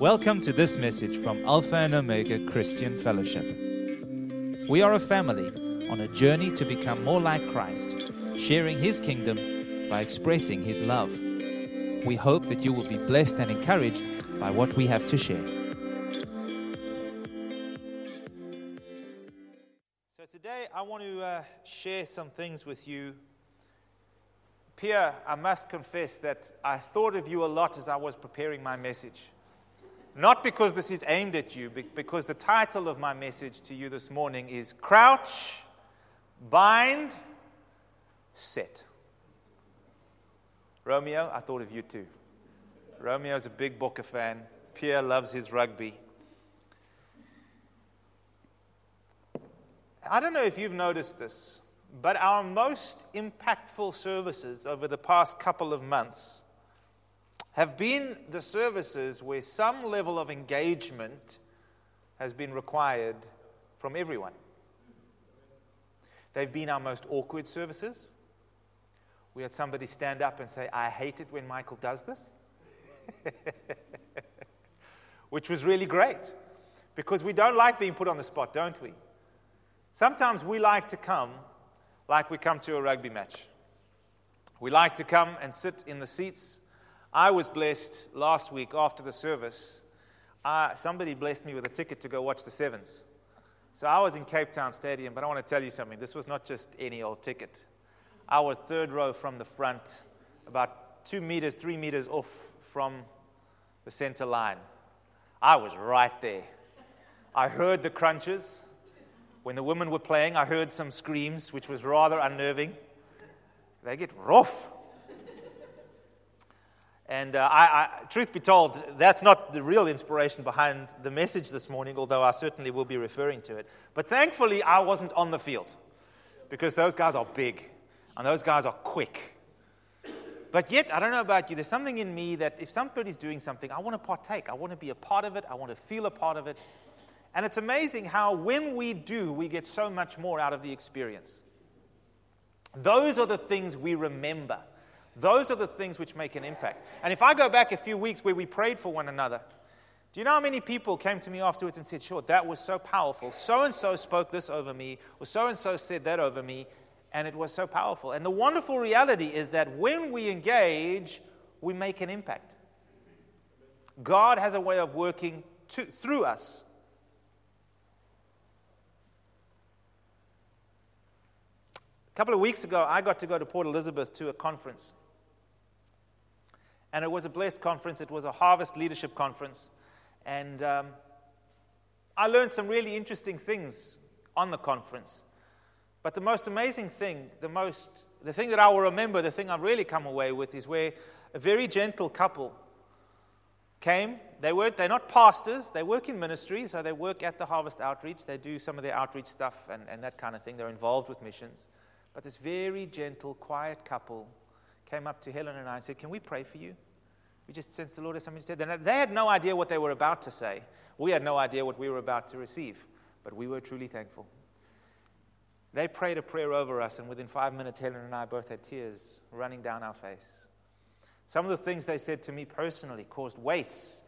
Welcome to this message from Alpha and Omega Christian Fellowship. We are a family on a journey to become more like Christ, sharing His kingdom by expressing His love. We hope that you will be blessed and encouraged by what we have to share. So, today I want to uh, share some things with you. Pierre, I must confess that I thought of you a lot as I was preparing my message. Not because this is aimed at you, but because the title of my message to you this morning is Crouch, Bind, Set. Romeo, I thought of you too. Romeo's a big Bokke fan. Pierre loves his rugby. I don't know if you've noticed this, but our most impactful services over the past couple of months have been the services where some level of engagement has been required from everyone. They've been our most awkward services. We had somebody stand up and say, I hate it when Michael does this. Which was really great because we don't like being put on the spot, don't we? Sometimes we like to come like we come to a rugby match. We like to come and sit in the seats I was blessed last week after the service. Uh, somebody blessed me with a ticket to go watch the Sevens. So I was in Cape Town Stadium, but I want to tell you something. This was not just any old ticket. I was third row from the front, about two meters, three meters off from the center line. I was right there. I heard the crunches. When the women were playing, I heard some screams, which was rather unnerving. They get rough. And uh, I, I, truth be told, that's not the real inspiration behind the message this morning, although I certainly will be referring to it. But thankfully, I wasn't on the field because those guys are big and those guys are quick. But yet, I don't know about you, there's something in me that if somebody's doing something, I want to partake. I want to be a part of it. I want to feel a part of it. And it's amazing how, when we do, we get so much more out of the experience. Those are the things we remember. Those are the things which make an impact. And if I go back a few weeks where we prayed for one another, do you know how many people came to me afterwards and said, Sure, that was so powerful. So and so spoke this over me, or so and so said that over me, and it was so powerful. And the wonderful reality is that when we engage, we make an impact. God has a way of working to, through us. A couple of weeks ago, I got to go to Port Elizabeth to a conference. And it was a blessed conference. It was a harvest leadership conference. And um, I learned some really interesting things on the conference. But the most amazing thing, the most, the thing that I will remember, the thing I've really come away with is where a very gentle couple came. They were, they're not pastors, they work in ministry, so they work at the Harvest Outreach. They do some of their outreach stuff and, and that kind of thing. They're involved with missions. But this very gentle, quiet couple came up to Helen and I and said, Can we pray for you? We just sensed the Lord as somebody said. And they had no idea what they were about to say. We had no idea what we were about to receive, but we were truly thankful. They prayed a prayer over us, and within five minutes, Helen and I both had tears running down our face. Some of the things they said to me personally caused weights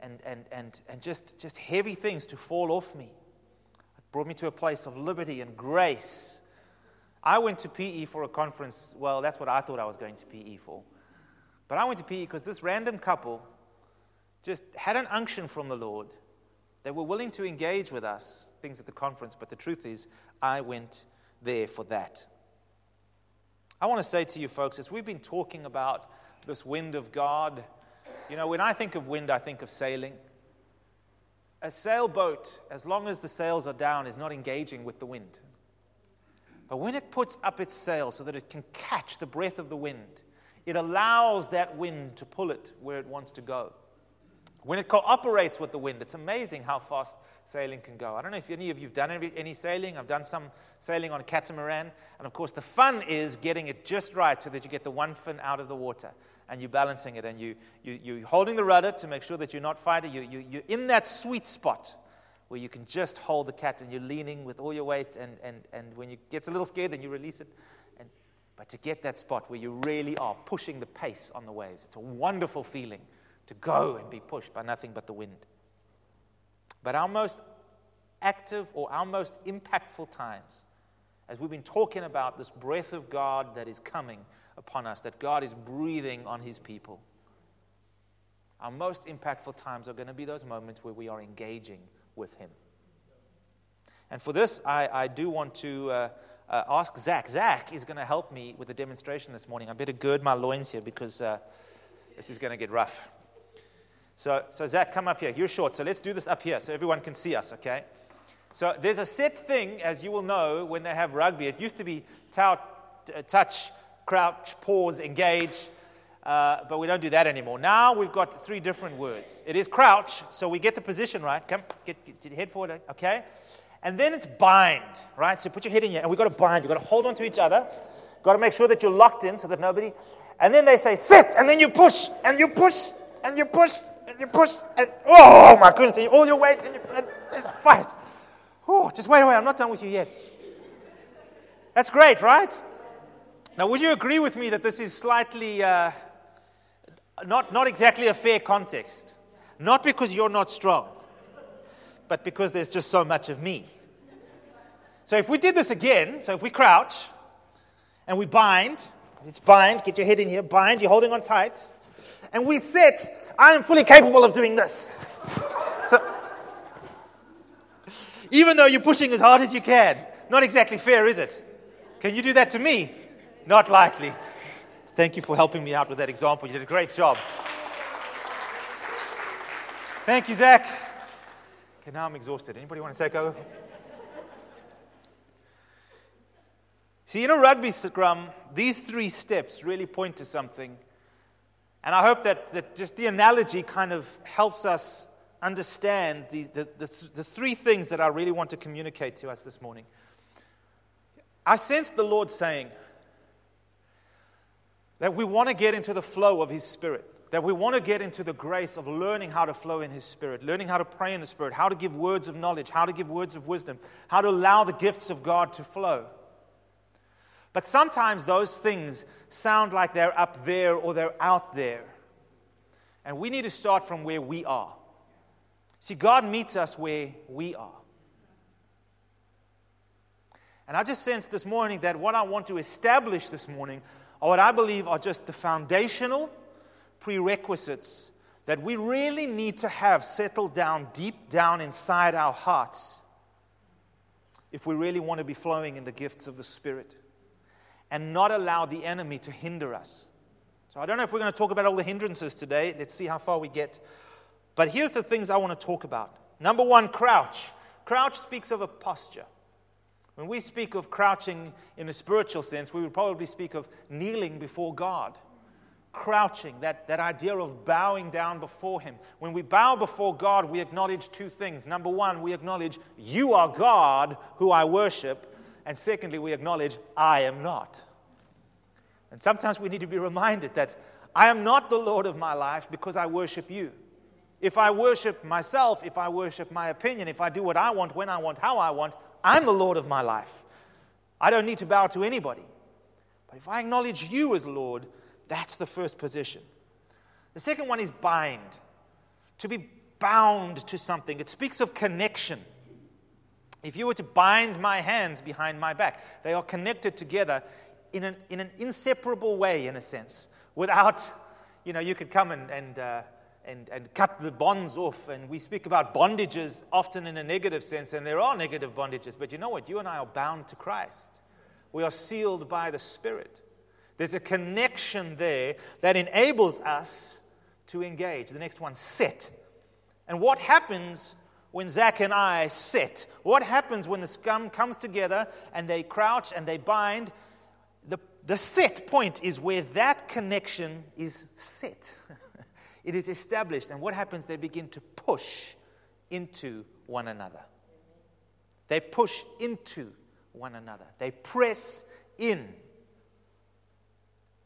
and, and, and, and just, just heavy things to fall off me. It brought me to a place of liberty and grace. I went to PE for a conference. Well, that's what I thought I was going to PE for. But I went to PE because this random couple just had an unction from the Lord. They were willing to engage with us, things at the conference, but the truth is, I went there for that. I want to say to you folks, as we've been talking about this wind of God, you know, when I think of wind, I think of sailing. A sailboat, as long as the sails are down, is not engaging with the wind. But when it puts up its sail so that it can catch the breath of the wind, it allows that wind to pull it where it wants to go. When it cooperates with the wind, it's amazing how fast sailing can go. I don't know if any of you have done any, sailing. I've done some sailing on a catamaran. And of course, the fun is getting it just right so that you get the one fin out of the water and you're balancing it and you, you, you're holding the rudder to make sure that you're not fighting. You, you, you're in that sweet spot where you can just hold the cat and you're leaning with all your weight. And, and, and when you get a little scared, then you release it but to get that spot where you really are pushing the pace on the waves. It's a wonderful feeling to go and be pushed by nothing but the wind. But our most active or our most impactful times, as we've been talking about this breath of God that is coming upon us, that God is breathing on his people, our most impactful times are going to be those moments where we are engaging with him. And for this, I, I do want to uh, uh, ask Zach. Zach is going to help me with the demonstration this morning. I better gird my loins here because uh, this is going to get rough. So, so, Zach, come up here. You're short, so let's do this up here so everyone can see us, okay? So, there's a set thing, as you will know, when they have rugby. It used to be tout, touch, crouch, pause, engage, uh, but we don't do that anymore. Now we've got three different words. It is crouch, so we get the position right. Come, get, get your head forward, okay? And then it's bind, right? So put your head in here, and we've got to bind. You've got to hold on to each other. You've Got to make sure that you're locked in so that nobody. And then they say sit, and then you push, and you push, and you push, and you push, and oh my goodness, all your weight, and, you, and there's a fight. Oh, just wait away, I'm not done with you yet. That's great, right? Now, would you agree with me that this is slightly uh, not, not exactly a fair context? Not because you're not strong, but because there's just so much of me. So if we did this again, so if we crouch and we bind, it's bind, get your head in here, bind, you're holding on tight and we sit, I am fully capable of doing this. So, even though you're pushing as hard as you can, not exactly fair, is it? Can you do that to me? Not likely. Thank you for helping me out with that example. You did a great job. Thank you, Zach. Okay, now I'm exhausted. Anybody want to take over? See, in a rugby scrum, these three steps really point to something and I hope that, that just the analogy kind of helps us understand the, the, the, the, three things that I really want to communicate to us this morning. I sense the Lord saying that we want to get into the flow of His Spirit, that we want to get into the grace of learning how to flow in His Spirit, learning how to pray in the Spirit, how to give words of knowledge, how to give words of wisdom, how to allow the gifts of God to flow. But sometimes those things sound like they're up there or they're out there. And we need to start from where we are. See, God meets us where we are. And I just sense this morning that what I want to establish this morning are what I believe are just the foundational prerequisites that we really need to have settled down deep down inside our hearts if we really want to be flowing in the gifts of the Spirit and not allow the enemy to hinder us. So I don't know if we're going to talk about all the hindrances today. Let's see how far we get. But here's the things I want to talk about. Number one, crouch. Crouch speaks of a posture. When we speak of crouching in a spiritual sense, we would probably speak of kneeling before God. Crouching, that, that idea of bowing down before Him. When we bow before God, we acknowledge two things. Number one, we acknowledge, You are God who I worship. And secondly, we acknowledge, I am not. And sometimes we need to be reminded that I am not the Lord of my life because I worship you. If I worship myself, if I worship my opinion, if I do what I want, when I want, how I want, I'm the Lord of my life. I don't need to bow to anybody. But if I acknowledge you as Lord, that's the first position. The second one is bind. To be bound to something. It speaks of connection. If you were to bind my hands behind my back, they are connected together in an, in an inseparable way, in a sense, without, you know, you could come and, and, uh, and, and cut the bonds off. And we speak about bondages often in a negative sense, and there are negative bondages, but you know what? You and I are bound to Christ. We are sealed by the Spirit. There's a connection there that enables us to engage. The next one, sit. And what happens when Zach and I sit? What happens when the scrum comes together and they crouch and they bind? The, the set point is where that connection is set. it is established. And what happens? They begin to push into one another. They push into one another. They press in.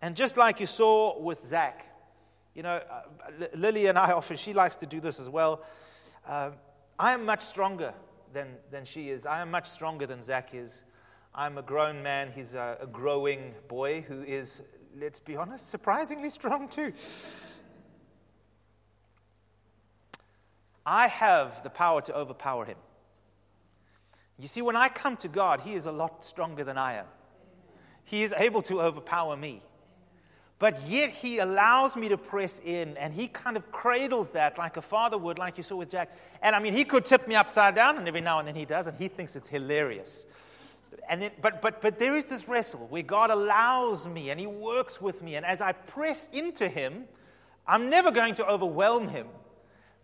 And just like you saw with Zach, you know, uh, Lily and I often, she likes to do this as well. Uh, I am much stronger than, than she is. I am much stronger than Zach is. I'm a grown man. He's a, a growing boy who is, let's be honest, surprisingly strong too. I have the power to overpower him. You see, when I come to God, He is a lot stronger than I am. He is able to overpower me. But yet He allows me to press in, and He kind of cradles that like a father would, like you saw with Jack. And I mean, He could tip me upside down, and every now and then He does, and He thinks it's hilarious. And then, but, but, but there is this wrestle where God allows me and He works with me. And as I press into Him, I'm never going to overwhelm Him,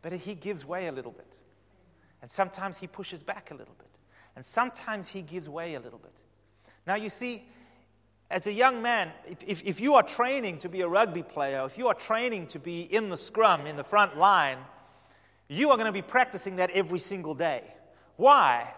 but He gives way a little bit. And sometimes He pushes back a little bit. And sometimes He gives way a little bit. Now, you see, as a young man, if, if, if you are training to be a rugby player, if you are training to be in the scrum, in the front line, you are going to be practicing that every single day. Why?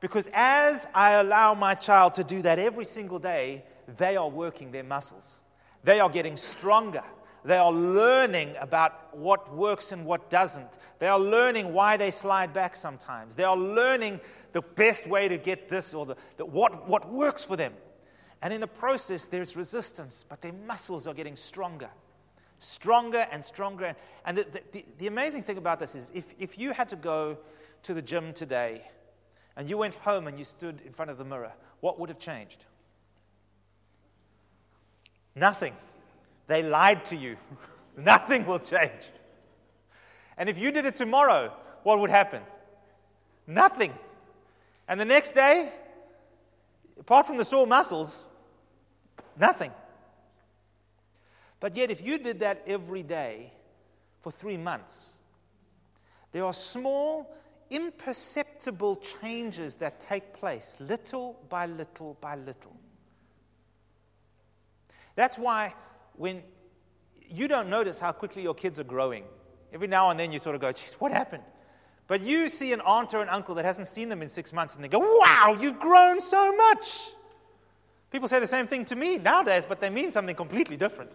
Because as I allow my child to do that every single day, they are working their muscles. They are getting stronger. They are learning about what works and what doesn't. They are learning why they slide back sometimes. They are learning the best way to get this or the, the, what, what works for them. And in the process, there's resistance, but their muscles are getting stronger, stronger and stronger. And the, the, the amazing thing about this is if, if you had to go to the gym today and you went home and you stood in front of the mirror, what would have changed? Nothing. They lied to you. Nothing will change. And if you did it tomorrow, what would happen? Nothing. And the next day, apart from the sore muscles, nothing. But yet, if you did that every day for three months, there are small imperceptible changes that take place little by little by little. That's why when you don't notice how quickly your kids are growing, every now and then you sort of go, geez, what happened? But you see an aunt or an uncle that hasn't seen them in six months and they go, wow, you've grown so much. People say the same thing to me nowadays, but they mean something completely different.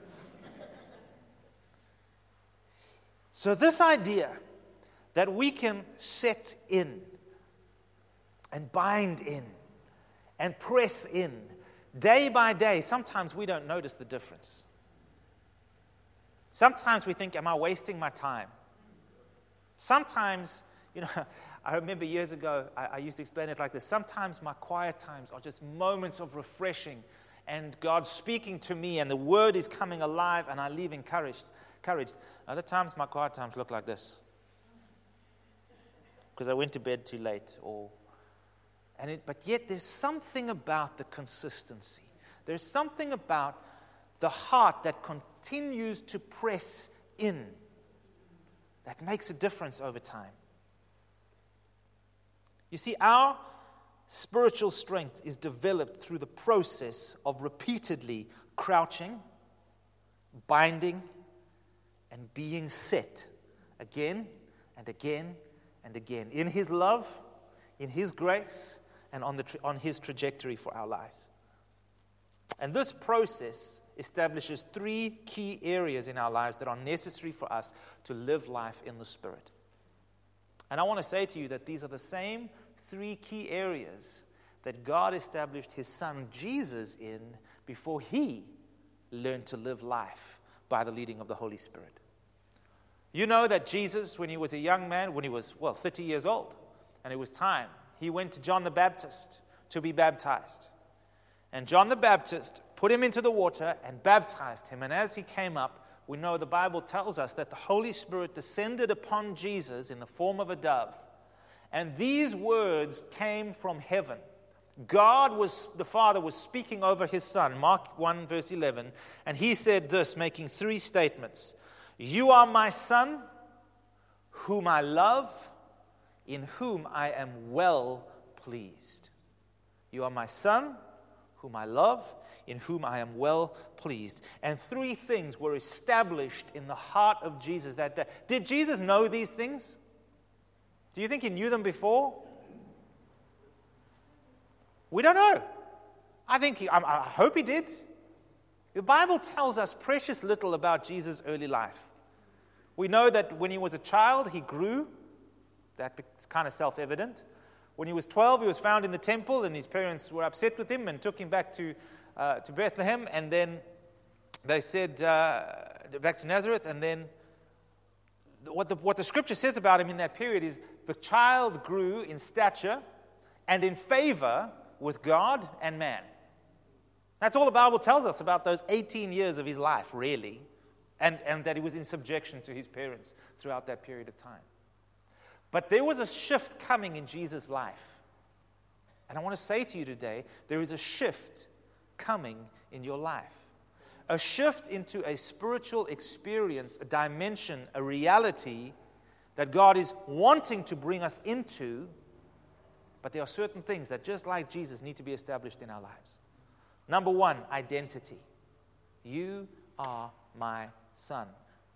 so, this idea that we can set in and bind in and press in day by day, sometimes we don't notice the difference. Sometimes we think, Am I wasting my time? Sometimes, you know, I remember years ago, I, I, used to explain it like this. Sometimes my quiet times are just moments of refreshing and God speaking to me, and the word is coming alive, and I leave encouraged. encouraged. Other times, my quiet times look like this because I went to bed too late or and it, but yet there's something about the consistency. There's something about the heart that continues to press in that makes a difference over time. You see, our spiritual strength is developed through the process of repeatedly crouching, binding, and being set again and again and again in His love, in His grace, and on, the tra- on His trajectory for our lives. And this process establishes three key areas in our lives that are necessary for us to live life in the Spirit. And I want to say to you that these are the same three key areas that God established His Son Jesus in before He learned to live life by the leading of the Holy Spirit. You know that Jesus, when he was a young man, when he was, well, 30 years old, and it was time, he went to John the Baptist to be baptized. And John the Baptist put him into the water and baptized him. And as he came up, we know the Bible tells us that the Holy Spirit descended upon Jesus in the form of a dove. And these words came from heaven. God was, the Father was speaking over his Son, Mark 1, verse 11, and he said this, making three statements you are my son, whom I love, in whom I am well pleased. You are my son, whom I love, in whom I am well pleased. And three things were established in the heart of Jesus that day. Did Jesus know these things? Do you think he knew them before? We don't know. I think he, I, I hope he did. The Bible tells us precious little about Jesus' early life. We know that when he was a child, he grew. That's kind of self evident. When he was 12, he was found in the temple, and his parents were upset with him and took him back to, uh, to Bethlehem. And then they said, uh, back to Nazareth. And then what the, what the scripture says about him in that period is the child grew in stature and in favor with God and man. That's all the Bible tells us about those 18 years of his life, really, and, and that he was in subjection to his parents throughout that period of time. But there was a shift coming in Jesus' life. And I want to say to you today there is a shift coming in your life. A shift into a spiritual experience, a dimension, a reality that God is wanting to bring us into. But there are certain things that, just like Jesus, need to be established in our lives. Number one, identity. You are my son.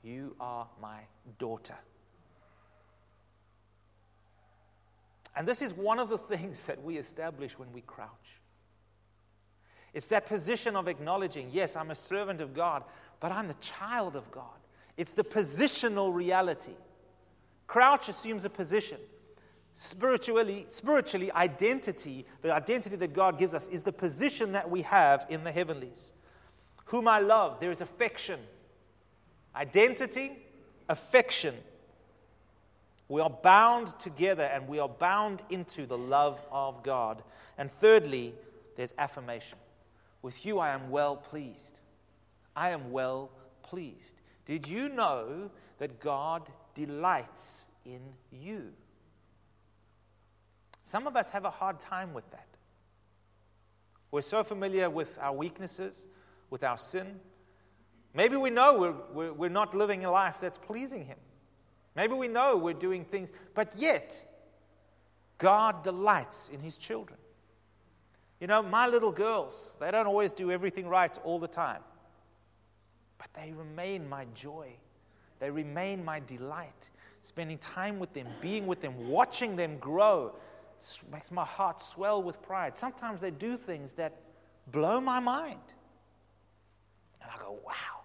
You are my daughter. And this is one of the things that we establish when we crouch. It's that position of acknowledging, yes, I'm a servant of God, but I'm the child of God. It's the positional reality. Crouch assumes a position. Spiritually, spiritually, identity, the identity that God gives us, is the position that we have in the heavenlies. Whom I love, there is affection. Identity, affection. We are bound together and we are bound into the love of God. And thirdly, there's affirmation. With you, I am well pleased. I am well pleased. Did you know that God delights in you? Some of us have a hard time with that. We're so familiar with our weaknesses, with our sin. Maybe we know we're, we're, we're not living a life that's pleasing Him. Maybe we know we're doing things, but yet, God delights in His children. You know, my little girls, they don't always do everything right all the time, but they remain my joy. They remain my delight. Spending time with them, being with them, watching them grow makes my heart swell with pride. Sometimes they do things that blow my mind. And I go, wow,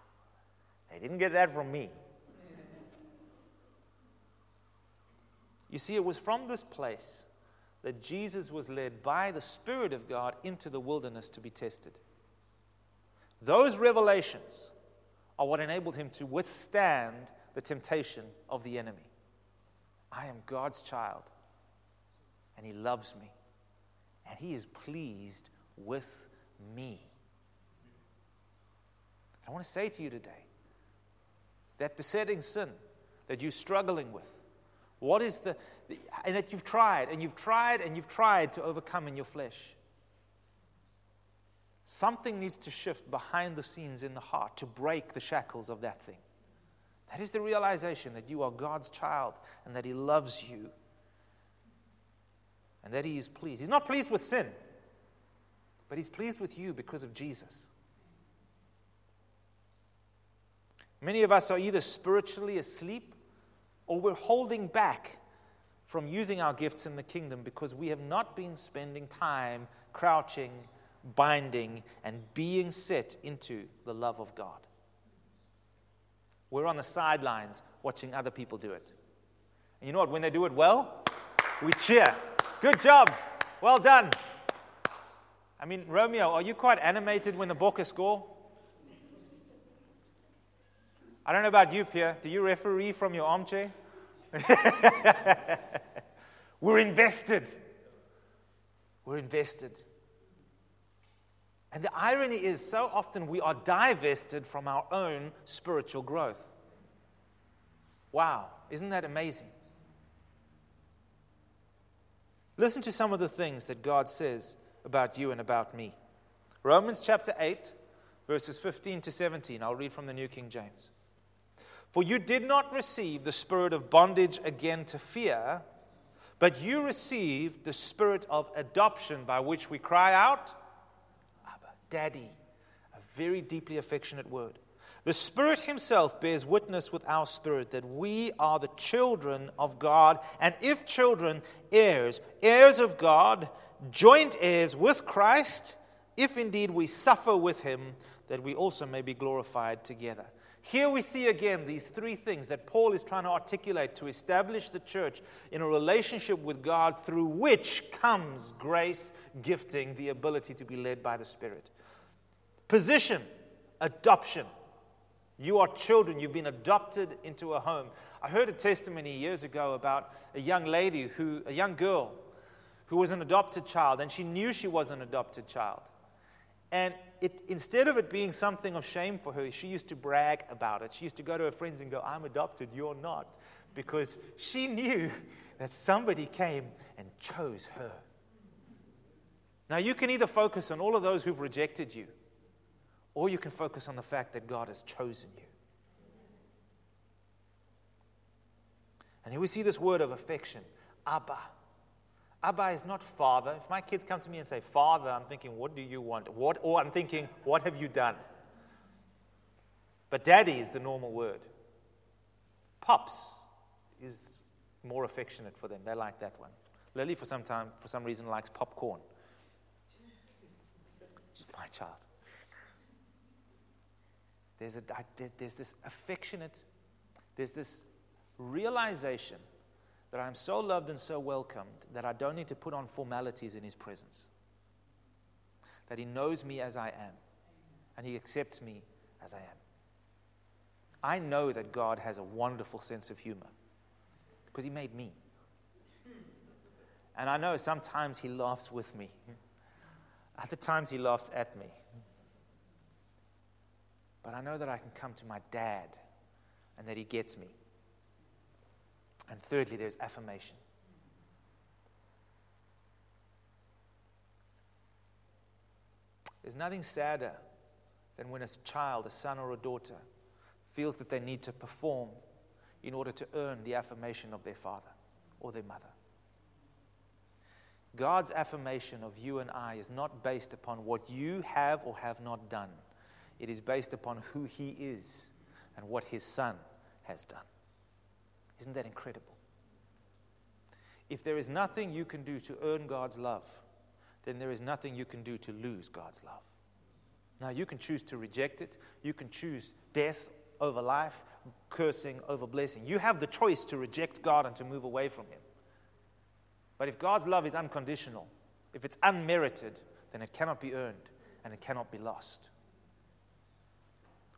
they didn't get that from me. You see, it was from this place that Jesus was led by the Spirit of God into the wilderness to be tested. Those revelations are what enabled him to withstand the temptation of the enemy. I am God's child, and He loves me, and He is pleased with me. I want to say to you today that besetting sin that you're struggling with, what is the, and that you've tried and you've tried and you've tried to overcome in your flesh? Something needs to shift behind the scenes in the heart to break the shackles of that thing. That is the realization that you are God's child and that He loves you and that He is pleased. He's not pleased with sin, but He's pleased with you because of Jesus. Many of us are either spiritually asleep or we're holding back from using our gifts in the kingdom because we have not been spending time crouching, binding, and being set into the love of God. We're on the sidelines watching other people do it. And you know what? When they do it well, we cheer. Good job. Well done. I mean, Romeo, are you quite animated when the Bokke score? I don't know about you, Pierre. Do you referee from your armchair? We're invested. We're invested. And the irony is, so often we are divested from our own spiritual growth. Wow, isn't that amazing? Listen to some of the things that God says about you and about me. Romans chapter 8, verses 15 to 17. I'll read from the New King James. For you did not receive the spirit of bondage again to fear, but you received the spirit of adoption by which we cry out, Abba, Daddy, a very deeply affectionate word. The Spirit Himself bears witness with our spirit that we are the children of God, and if children, heirs, heirs of God, joint heirs with Christ, if indeed we suffer with Him, that we also may be glorified together. Here we see again these three things that Paul is trying to articulate to establish the church in a relationship with God through which comes grace, gifting, the ability to be led by the Spirit. Position, adoption. You are children. You've been adopted into a home. I heard a testimony years ago about a young lady who, a young girl, who was an adopted child, and she knew she was an adopted child. And it, instead of it being something of shame for her, she used to brag about it. She used to go to her friends and go, I'm adopted, you're not. Because she knew that somebody came and chose her. Now, you can either focus on all of those who've rejected you, or you can focus on the fact that God has chosen you. And here we see this word of affection, Abba. Abba is not father. If my kids come to me and say, Father, I'm thinking, what do you want? What, or I'm thinking, what have you done? But daddy is the normal word. Pops is more affectionate for them. They like that one. Lily, for some time, for some reason, likes popcorn. She's my child. There's, a, there's this affectionate, there's this realization that I'm so loved and so welcomed that I don't need to put on formalities in His presence. That He knows me as I am and He accepts me as I am. I know that God has a wonderful sense of humor because He made me. And I know sometimes He laughs with me, other times He laughs at me. But I know that I can come to my dad and that He gets me. And thirdly, there's affirmation. There's nothing sadder than when a child, a son or a daughter, feels that they need to perform in order to earn the affirmation of their father or their mother. God's affirmation of you and I is not based upon what you have or have not done. It is based upon who He is and what His Son has done. Isn't that incredible? If there is nothing you can do to earn God's love, then there is nothing you can do to lose God's love. Now, you can choose to reject it. You can choose death over life, cursing over blessing. You have the choice to reject God and to move away from Him. But if God's love is unconditional, if it's unmerited, then it cannot be earned and it cannot be lost.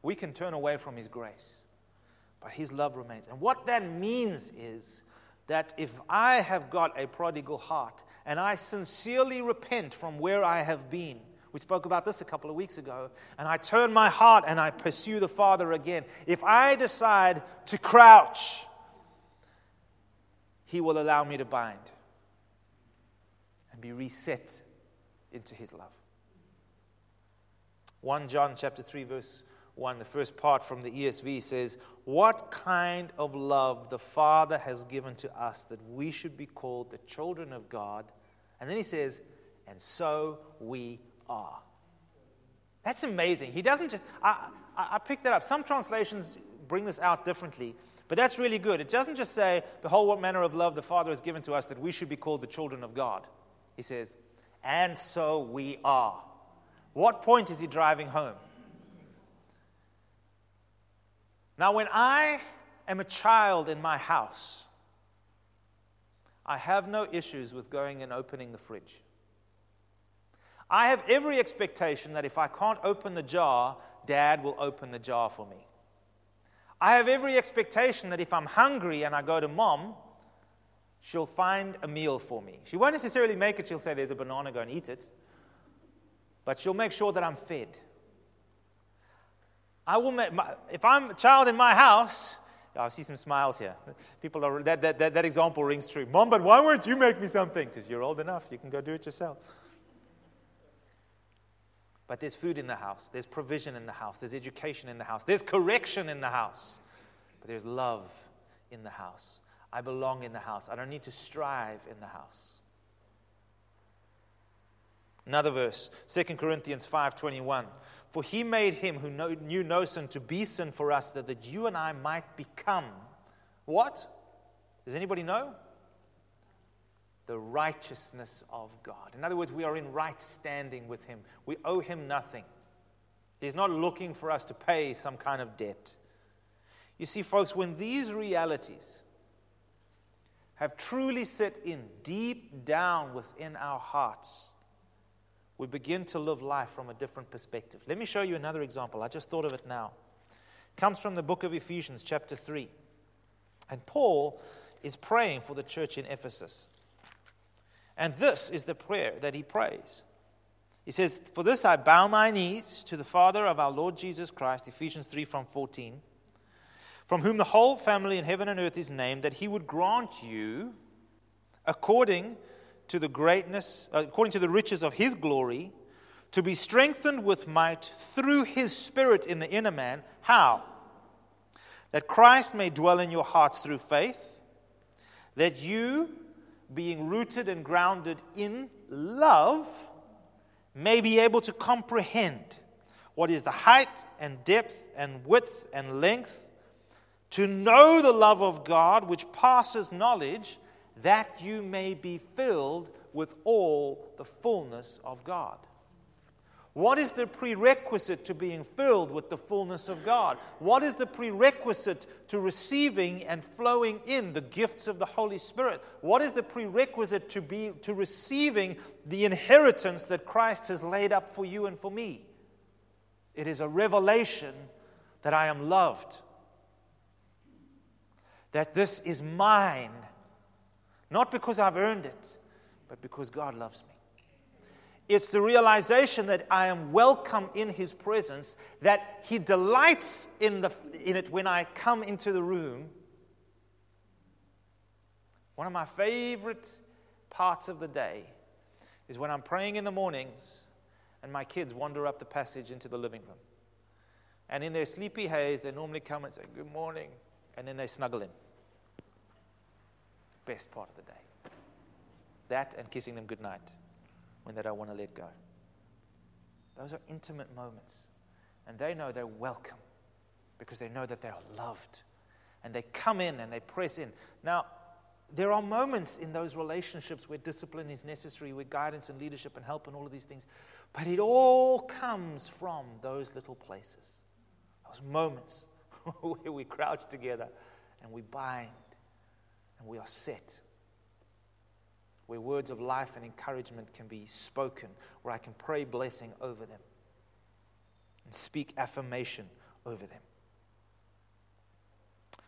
We can turn away from His grace but his love remains. And what that means is that if I have got a prodigal heart and I sincerely repent from where I have been, we spoke about this a couple of weeks ago, and I turn my heart and I pursue the Father again. If I decide to crouch, He will allow me to bind and be reset into His love. 1 John chapter 3 verse 1, the first part from the ESV says, What kind of love the Father has given to us that we should be called the children of God. And then he says, And so we are. That's amazing. He doesn't just, I, I, I picked that up. Some translations bring this out differently, but that's really good. It doesn't just say, Behold, what manner of love the Father has given to us that we should be called the children of God. He says, And so we are. What point is he driving home? Now, when I am a child in my house, I have no issues with going and opening the fridge. I have every expectation that if I can't open the jar, dad will open the jar for me. I have every expectation that if I'm hungry and I go to mom, she'll find a meal for me. She won't necessarily make it, she'll say, There's a banana, go and eat it. But she'll make sure that I'm fed. I will make, my, if I'm a child in my house, oh, I see some smiles here. People are, that, that, that, that example rings true. Mom, but why won't you make me something? Because you're old enough, you can go do it yourself. But there's food in the house, there's provision in the house, there's education in the house, there's correction in the house, but there's love in the house. I belong in the house. I don't need to strive in the house. Another verse, 2 Corinthians 5:21. For he made him who knew no sin to be sin for us, that, that you and I might become what? Does anybody know? The righteousness of God. In other words, we are in right standing with him. We owe him nothing. He's not looking for us to pay some kind of debt. You see, folks, when these realities have truly set in deep down within our hearts, we begin to live life from a different perspective. Let me show you another example. I just thought of it now. comes from the book of Ephesians, chapter 3. And Paul is praying for the church in Ephesus. And this is the prayer that he prays. He says, For this I bow my knees to the Father of our Lord Jesus Christ, Ephesians 3 from 14, from whom the whole family in heaven and earth is named, that he would grant you, according to the greatness, uh, according to the riches of his glory, to be strengthened with might through his Spirit in the inner man. How? That Christ may dwell in your hearts through faith, that you, being rooted and grounded in love, may be able to comprehend what is the height and depth and width and length, to know the love of God which passes knowledge, that you may be filled with all the fullness of God. What is the prerequisite to being filled with the fullness of God? What is the prerequisite to receiving and flowing in the gifts of the Holy Spirit? What is the prerequisite to, be, to receiving the inheritance that Christ has laid up for you and for me? It is a revelation that I am loved, that this is mine, not because I've earned it, but because God loves me. It's the realization that I am welcome in His presence, that He delights in, the, in it when I come into the room. One of my favorite parts of the day is when I'm praying in the mornings and my kids wander up the passage into the living room. And in their sleepy haze, they normally come and say, Good morning, and then they snuggle in. Best part of the day. That and kissing them goodnight when they don't want to let go. Those are intimate moments. And they know they're welcome because they know that they are loved. And they come in and they press in. Now, there are moments in those relationships where discipline is necessary, where guidance and leadership and help and all of these things. But it all comes from those little places, those moments where we crouch together and we bind and we are set where words of life and encouragement can be spoken, where I can pray blessing over them and speak affirmation over them.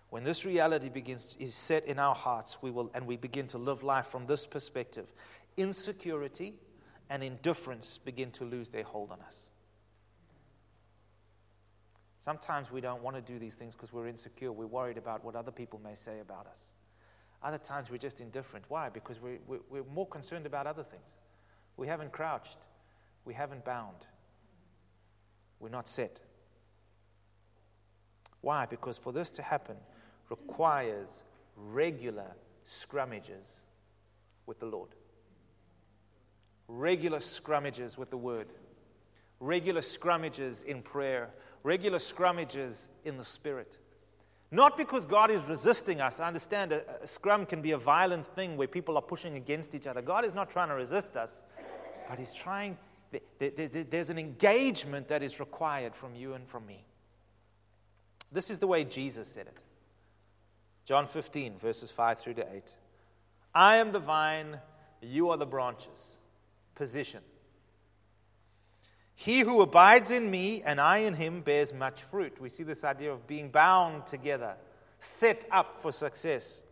When this reality begins is set in our hearts, we will and we begin to live life from this perspective, insecurity and indifference begin to lose their hold on us. Sometimes we don't want to do these things because we're insecure. We're worried about what other people may say about us. Other times we're just indifferent. Why? Because we're, we're, more concerned about other things. We haven't crouched, we haven't bound, we're not set. Why? Because for this to happen requires regular scrummages with the Lord, regular scrummages with the Word, regular scrummages in prayer, regular scrummages in the Spirit. Not because God is resisting us. I understand a, a, scrum can be a violent thing where people are pushing against each other. God is not trying to resist us, but He's trying, there's an engagement that is required from you and from me. This is the way Jesus said it John 15, verses 5 through to 8. I am the vine, you are the branches. Position. He who abides in me and I in him bears much fruit. We see this idea of being bound together, set up for success.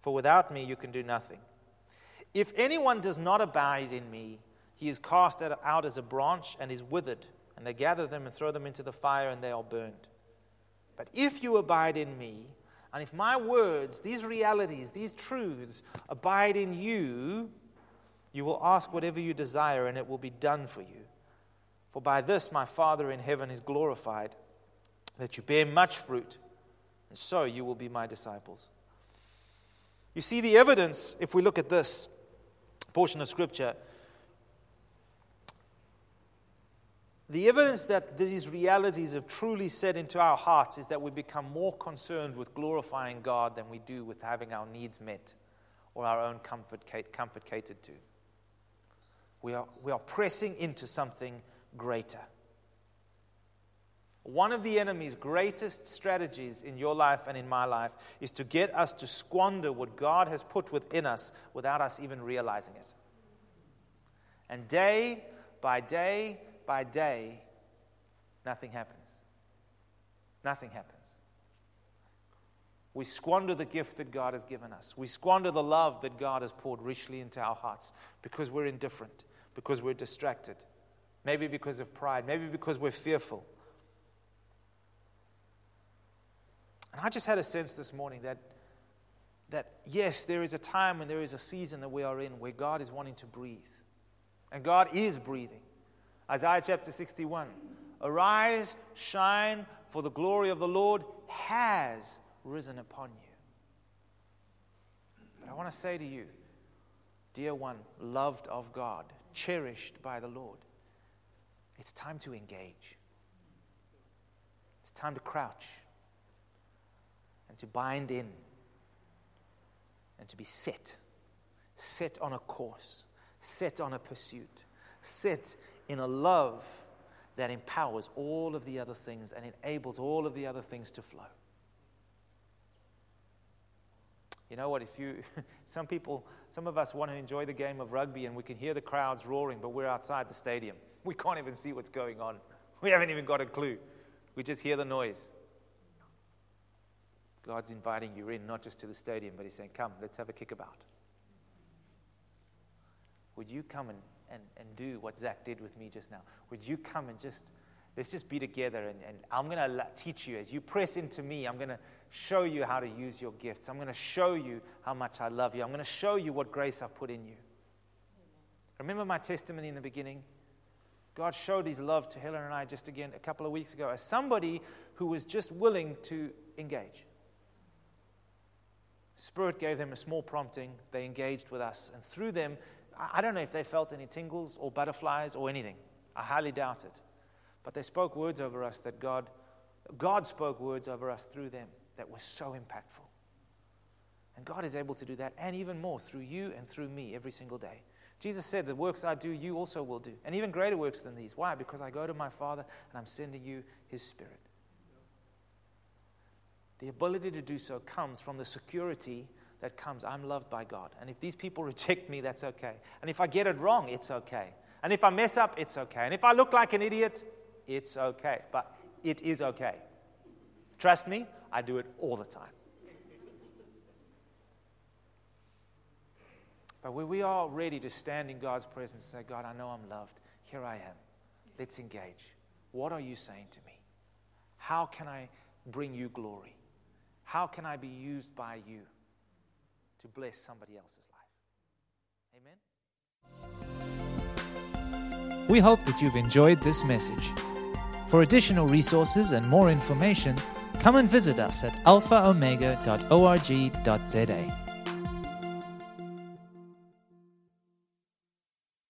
For without me, you can do nothing. If anyone does not abide in me, he is cast out as a branch and is withered, and they gather them and throw them into the fire, and they are burned. But if you abide in me, and if my words, these realities, these truths abide in you, you will ask whatever you desire, and it will be done for you. For by this my Father in heaven is glorified, that you bear much fruit, and so you will be my disciples. You see the evidence, if we look at this portion of Scripture, the evidence that these realities have truly set into our hearts is that we become more concerned with glorifying God than we do with having our needs met or our own comfort, comfort catered to. We are, we are pressing into something greater. One of the enemy's greatest strategies in your life and in my life is to get us to squander what God has put within us without us even realizing it. And day by day by day, nothing happens. nothing happens. We squander the gift that God has given us. We squander the love that God has poured richly into our hearts because we're indifferent, because we're distracted, maybe because of pride, maybe because we're fearful. And I just had a sense this morning that, that yes, there is a time and there is a season that we are in where God is wanting to breathe. And God is breathing. Isaiah chapter 61 Arise, shine, for the glory of the Lord has risen upon you. But I want to say to you, dear one, loved of God, cherished by the Lord, it's time to engage. It's time to crouch and to bind in and to be set, set on a course, set on a pursuit, set in a love that empowers all of the other things and enables all of the other things to flow. You know what? If you, some people, some of us want to enjoy the game of rugby and we can hear the crowds roaring, but we're outside the stadium. We can't even see what's going on. We haven't even got a clue. We just hear the noise. God's inviting you in, not just to the stadium, but He's saying, Come, let's have a kickabout. Would you come and, and, and do what Zach did with me just now? Would you come and just, let's just be together and, and I'm going to teach you as you press into me, I'm going to show you how to use your gifts. I'm going to show you how much I love you. I'm going to show you what grace I've put in you. Remember my testimony in the beginning? God showed his love to Helen and I just again a couple of weeks ago as somebody who was just willing to engage. Spirit gave them a small prompting. They engaged with us. And through them, I don't know if they felt any tingles or butterflies or anything. I highly doubt it. But they spoke words over us that God, God spoke words over us through them that was so impactful. And God is able to do that and even more through you and through me every single day. Jesus said, The works I do, you also will do. And even greater works than these. Why? Because I go to my Father and I'm sending you His Spirit. The ability to do so comes from the security that comes I'm loved by God. And if these people reject me, that's okay. And if I get it wrong, it's okay. And if I mess up, it's okay. And if I look like an idiot, it's okay. But it is okay. Trust me, I do it all the time. But when we are ready to stand in God's presence and say, God, I know I'm loved. Here I am. Let's engage. What are you saying to me? How can I bring you glory? How can I be used by you to bless somebody else's life? Amen. We hope that you've enjoyed this message. For additional resources and more information, come and visit us at alphaomega.org.za.